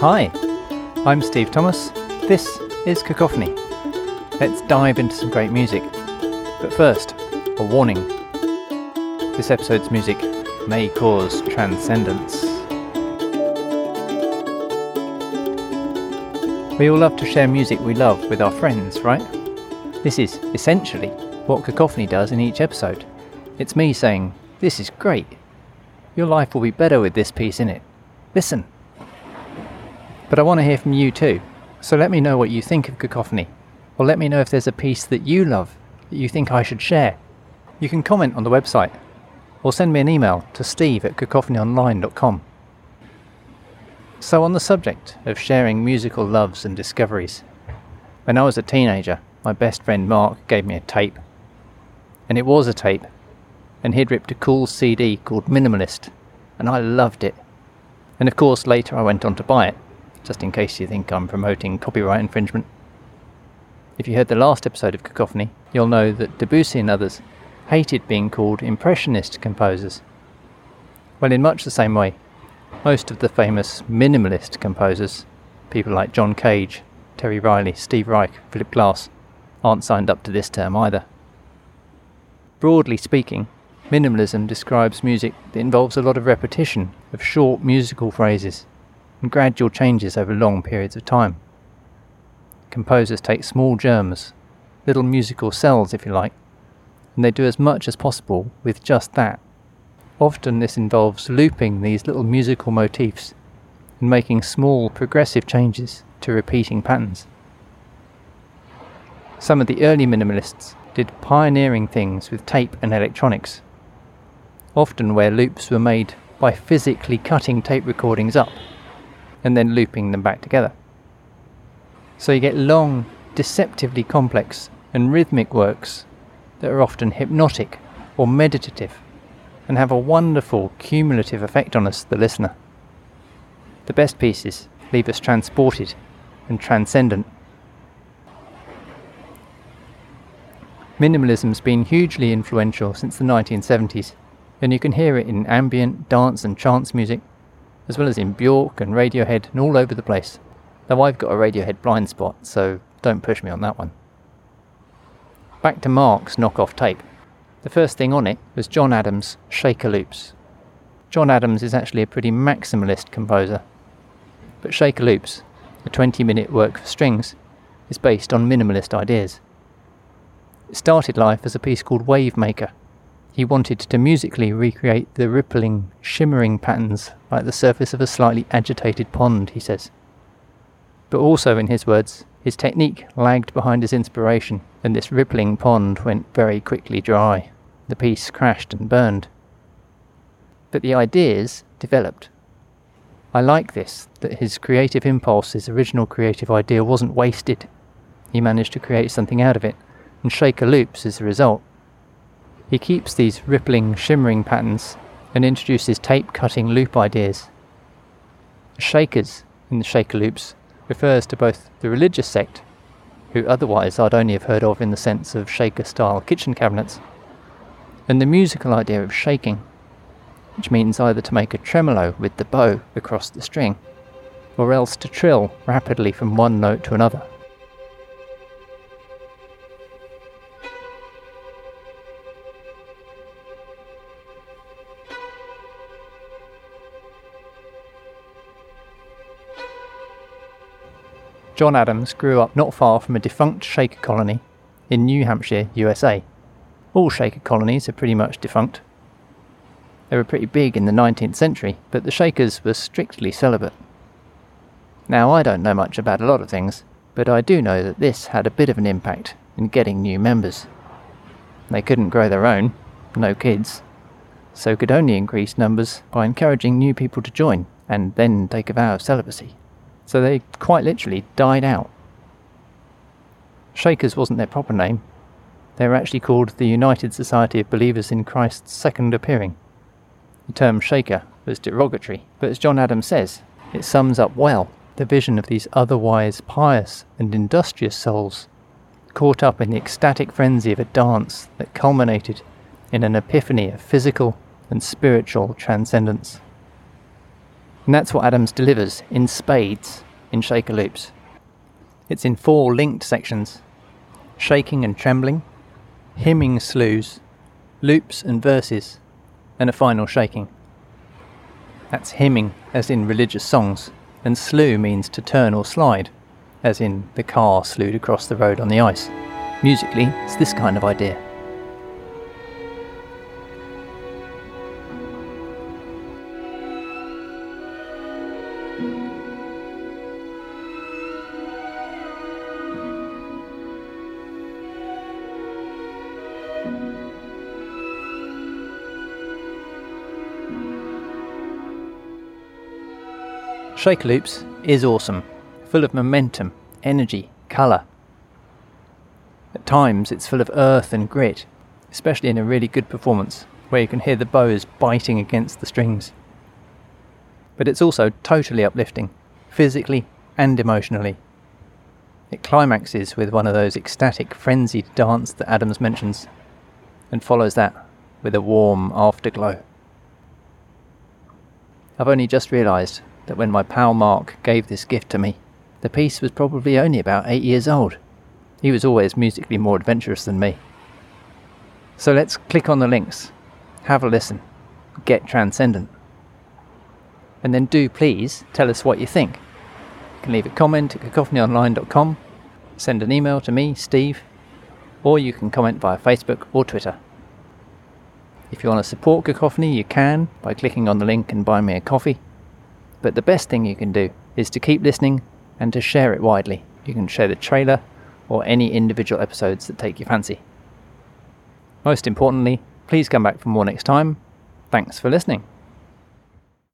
Hi, I'm Steve Thomas. This is Cacophony. Let's dive into some great music. But first, a warning. This episode's music may cause transcendence. We all love to share music we love with our friends, right? This is essentially what Cacophony does in each episode. It's me saying, This is great. Your life will be better with this piece in it. Listen. But I want to hear from you too, so let me know what you think of Cacophony, or let me know if there's a piece that you love that you think I should share. You can comment on the website, or send me an email to steve at cacophonyonline.com. So, on the subject of sharing musical loves and discoveries, when I was a teenager, my best friend Mark gave me a tape. And it was a tape, and he'd ripped a cool CD called Minimalist, and I loved it. And of course, later I went on to buy it, just in case you think I'm promoting copyright infringement. If you heard the last episode of Cacophony, you'll know that Debussy and others hated being called Impressionist composers. Well, in much the same way, most of the famous minimalist composers, people like John Cage, Terry Riley, Steve Reich, Philip Glass, aren't signed up to this term either. Broadly speaking, minimalism describes music that involves a lot of repetition of short musical phrases and gradual changes over long periods of time. Composers take small germs, little musical cells if you like, and they do as much as possible with just that. Often this involves looping these little musical motifs and making small progressive changes to repeating patterns. Some of the early minimalists did pioneering things with tape and electronics, often where loops were made by physically cutting tape recordings up and then looping them back together. So you get long, deceptively complex and rhythmic works that are often hypnotic or meditative and have a wonderful cumulative effect on us, the listener. The best pieces leave us transported and transcendent. Minimalism's been hugely influential since the 1970s, and you can hear it in ambient, dance, and trance music, as well as in Bjork and Radiohead and all over the place. Though I've got a Radiohead blind spot, so don't push me on that one. Back to Mark's knockoff tape. The first thing on it was John Adams' Shaker Loops. John Adams is actually a pretty maximalist composer, but Shaker Loops, a 20 minute work for strings, is based on minimalist ideas. It started life as a piece called Wave Maker, he wanted to musically recreate the rippling, shimmering patterns like the surface of a slightly agitated pond, he says. But also, in his words, his technique lagged behind his inspiration, and this rippling pond went very quickly dry. The piece crashed and burned. But the ideas developed. I like this, that his creative impulse, his original creative idea, wasn't wasted. He managed to create something out of it, and Shaker Loops is the result. He keeps these rippling, shimmering patterns and introduces tape cutting loop ideas. Shakers in the Shaker loops refers to both the religious sect, who otherwise I'd only have heard of in the sense of shaker style kitchen cabinets, and the musical idea of shaking, which means either to make a tremolo with the bow across the string, or else to trill rapidly from one note to another. John Adams grew up not far from a defunct Shaker colony in New Hampshire, USA. All Shaker colonies are pretty much defunct. They were pretty big in the 19th century, but the Shakers were strictly celibate. Now, I don't know much about a lot of things, but I do know that this had a bit of an impact in getting new members. They couldn't grow their own, no kids, so could only increase numbers by encouraging new people to join and then take a vow of celibacy. So they quite literally died out. Shakers wasn't their proper name. They were actually called the United Society of Believers in Christ's Second Appearing. The term Shaker was derogatory, but as John Adams says, it sums up well the vision of these otherwise pious and industrious souls, caught up in the ecstatic frenzy of a dance that culminated in an epiphany of physical and spiritual transcendence. And that's what Adams delivers in spades in Shaker Loops. It's in four linked sections shaking and trembling, hymning slews, loops and verses, and a final shaking. That's hymning, as in religious songs, and slew means to turn or slide, as in the car slewed across the road on the ice. Musically, it's this kind of idea. Shaker Loops is awesome, full of momentum, energy, colour. At times it's full of earth and grit, especially in a really good performance where you can hear the bows biting against the strings. But it's also totally uplifting, physically and emotionally. It climaxes with one of those ecstatic, frenzied dance that Adams mentions, and follows that with a warm afterglow. I've only just realised that when my pal Mark gave this gift to me, the piece was probably only about eight years old. He was always musically more adventurous than me. So let's click on the links, have a listen, get transcendent. And then do please tell us what you think. You can leave a comment at cacophonyonline.com, send an email to me, Steve, or you can comment via Facebook or Twitter. If you want to support Cacophony, you can by clicking on the link and buying me a coffee. But the best thing you can do is to keep listening and to share it widely. You can share the trailer or any individual episodes that take your fancy. Most importantly, please come back for more next time. Thanks for listening.